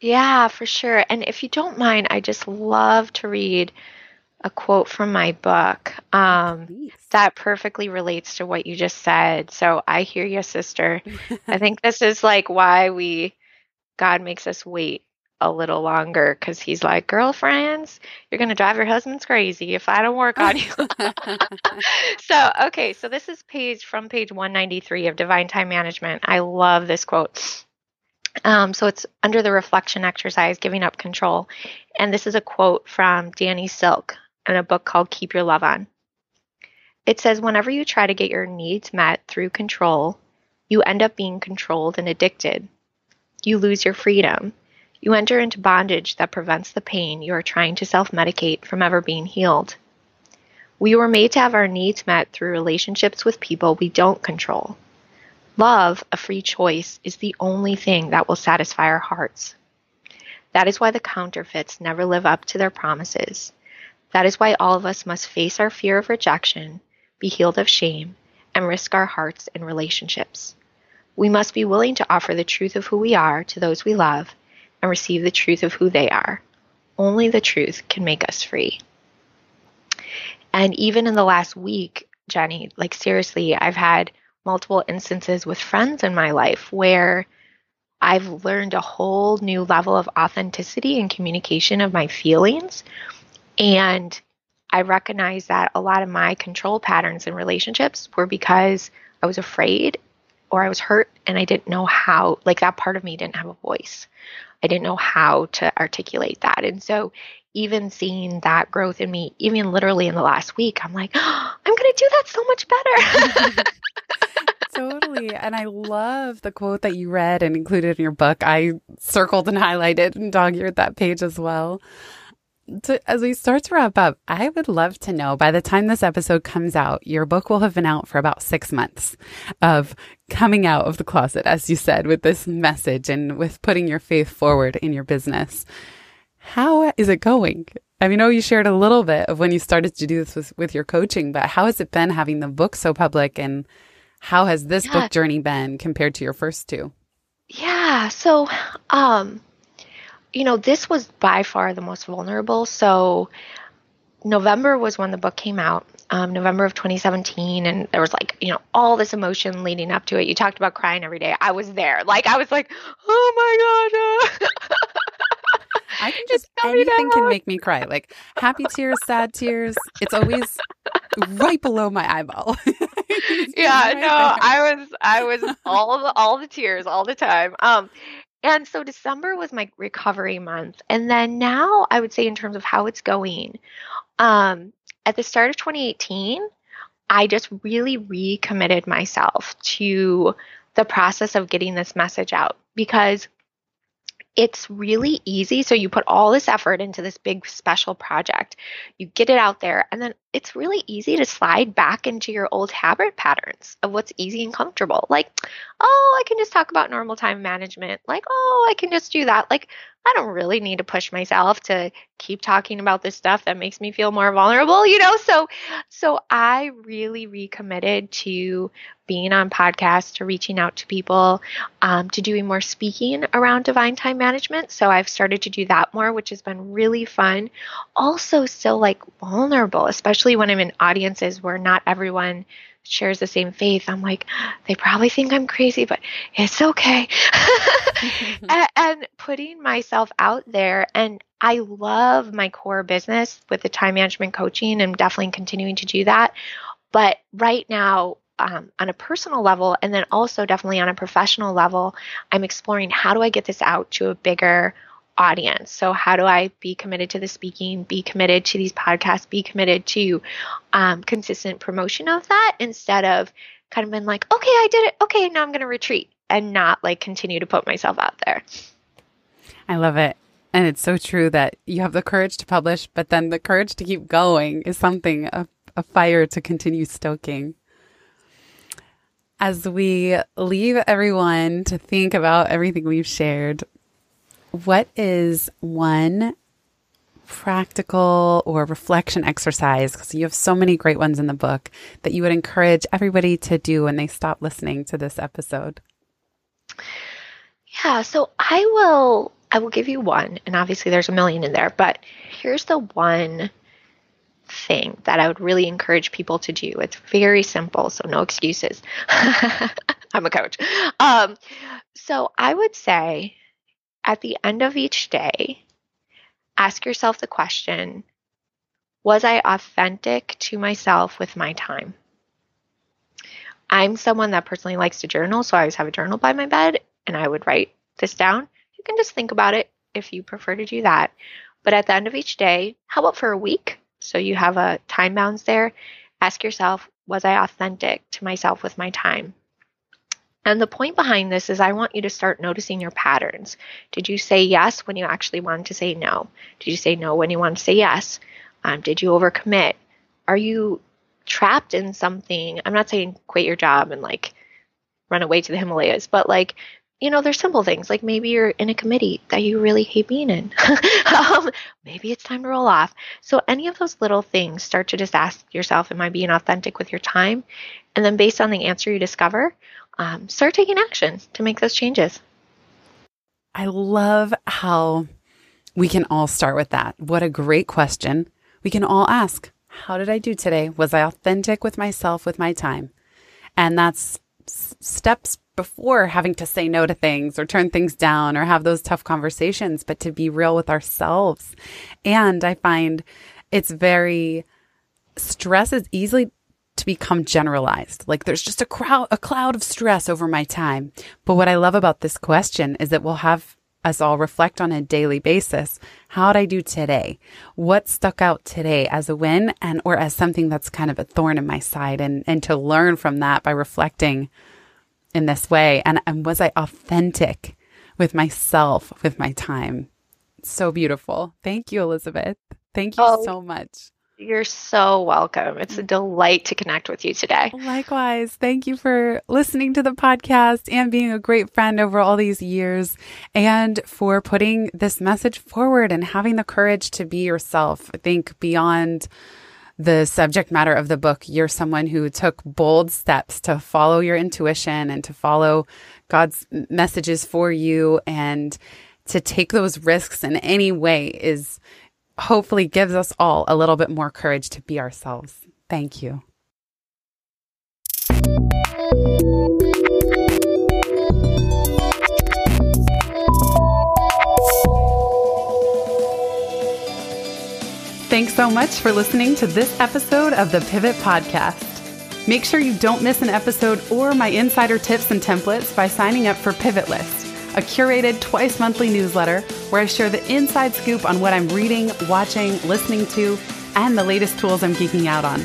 Yeah, for sure. And if you don't mind, I just love to read a quote from my book um, that perfectly relates to what you just said. So I hear you, sister. I think this is like why we, God makes us wait a little longer because he's like, girlfriends, you're going to drive your husbands crazy if I don't work on you. so, okay, so this is page from page 193 of Divine Time Management. I love this quote. Um, so it's under the reflection exercise, giving up control. And this is a quote from Danny Silk in a book called Keep Your Love On. It says, Whenever you try to get your needs met through control, you end up being controlled and addicted. You lose your freedom you enter into bondage that prevents the pain you are trying to self medicate from ever being healed. We were made to have our needs met through relationships with people we don't control. Love, a free choice, is the only thing that will satisfy our hearts. That is why the counterfeits never live up to their promises. That is why all of us must face our fear of rejection, be healed of shame, and risk our hearts and relationships. We must be willing to offer the truth of who we are to those we love and receive the truth of who they are. Only the truth can make us free. And even in the last week, Jenny, like seriously, I've had multiple instances with friends in my life where I've learned a whole new level of authenticity and communication of my feelings. And I recognize that a lot of my control patterns in relationships were because I was afraid or I was hurt and I didn't know how, like that part of me didn't have a voice. I didn't know how to articulate that. And so, even seeing that growth in me, even literally in the last week, I'm like, oh, I'm going to do that so much better. totally. And I love the quote that you read and included in your book. I circled and highlighted and dog eared that page as well to, as we start to wrap up, I would love to know by the time this episode comes out, your book will have been out for about six months of coming out of the closet, as you said, with this message and with putting your faith forward in your business. How is it going? I mean, know you shared a little bit of when you started to do this with, with your coaching, but how has it been having the book so public and how has this yeah. book journey been compared to your first two? Yeah. So, um, you know, this was by far the most vulnerable. So, November was when the book came out, um, November of 2017, and there was like, you know, all this emotion leading up to it. You talked about crying every day. I was there. Like, I was like, oh my God. Uh. I can just, anything can make me cry. Like, happy tears, sad tears. It's always right below my eyeball. yeah, no, I was, I was all the, all the tears all the time. Um, and so December was my recovery month. And then now I would say in terms of how it's going, um, at the start of 2018, I just really recommitted myself to the process of getting this message out because it's really easy. So you put all this effort into this big special project, you get it out there, and then it's really easy to slide back into your old habit patterns of what's easy and comfortable. Like, oh, I can just talk about normal time management. Like, oh, I can just do that. Like, I don't really need to push myself to keep talking about this stuff that makes me feel more vulnerable, you know? So so I really recommitted to being on podcasts, to reaching out to people, um, to doing more speaking around divine time management. So I've started to do that more, which has been really fun. Also still like vulnerable, especially when I'm in audiences where not everyone shares the same faith, I'm like, they probably think I'm crazy, but it's okay. and, and putting myself out there. And I love my core business with the time management coaching and definitely continuing to do that. But right now, um, on a personal level, and then also definitely on a professional level, I'm exploring how do I get this out to a bigger audience. So, how do I be committed to the speaking, be committed to these podcasts, be committed to um, consistent promotion of that instead of kind of been like, okay, I did it. Okay, now I'm going to retreat and not like continue to put myself out there. I love it. And it's so true that you have the courage to publish, but then the courage to keep going is something, a, a fire to continue stoking. As we leave everyone to think about everything we've shared, what is one practical or reflection exercise? Because you have so many great ones in the book that you would encourage everybody to do when they stop listening to this episode. Yeah so i will i will give you one and obviously there's a million in there but here's the one thing that i would really encourage people to do. It's very simple so no excuses. I'm a coach. Um, so i would say at the end of each day, ask yourself the question Was I authentic to myself with my time? I'm someone that personally likes to journal, so I always have a journal by my bed and I would write this down. You can just think about it if you prefer to do that. But at the end of each day, how about for a week? So you have a time bounds there. Ask yourself, was I authentic to myself with my time? And the point behind this is I want you to start noticing your patterns. Did you say yes when you actually wanted to say no? Did you say no when you wanted to say yes? Um, did you overcommit? Are you trapped in something? I'm not saying quit your job and like run away to the Himalayas, but like you know, there's simple things like maybe you're in a committee that you really hate being in. um, maybe it's time to roll off. So, any of those little things, start to just ask yourself, Am I being authentic with your time? And then, based on the answer you discover, um, start taking action to make those changes. I love how we can all start with that. What a great question. We can all ask, How did I do today? Was I authentic with myself, with my time? And that's steps before having to say no to things or turn things down or have those tough conversations, but to be real with ourselves. And I find it's very, stress is easily to become generalized. Like there's just a crowd, a cloud of stress over my time. But what I love about this question is that we'll have us all reflect on a daily basis. How'd I do today? What stuck out today as a win and or as something that's kind of a thorn in my side and, and to learn from that by reflecting in this way? And, and was I authentic with myself, with my time? So beautiful. Thank you, Elizabeth. Thank you oh, so much. You're so welcome. It's a delight to connect with you today. Likewise. Thank you for listening to the podcast and being a great friend over all these years and for putting this message forward and having the courage to be yourself. I think beyond the subject matter of the book, you're someone who took bold steps to follow your intuition and to follow God's messages for you and to take those risks in any way is hopefully gives us all a little bit more courage to be ourselves. Thank you. Thanks so much for listening to this episode of the Pivot Podcast. Make sure you don't miss an episode or my insider tips and templates by signing up for Pivot List, a curated twice monthly newsletter where I share the inside scoop on what I'm reading, watching, listening to, and the latest tools I'm geeking out on.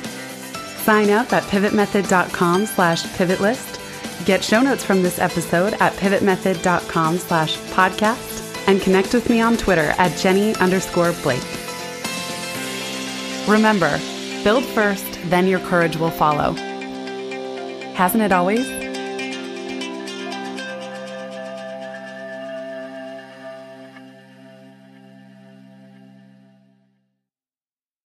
Sign up at pivotmethod.com slash pivotlist. Get show notes from this episode at pivotmethod.com slash podcast and connect with me on Twitter at Jenny underscore Blake. Remember, build first, then your courage will follow. Hasn't it always?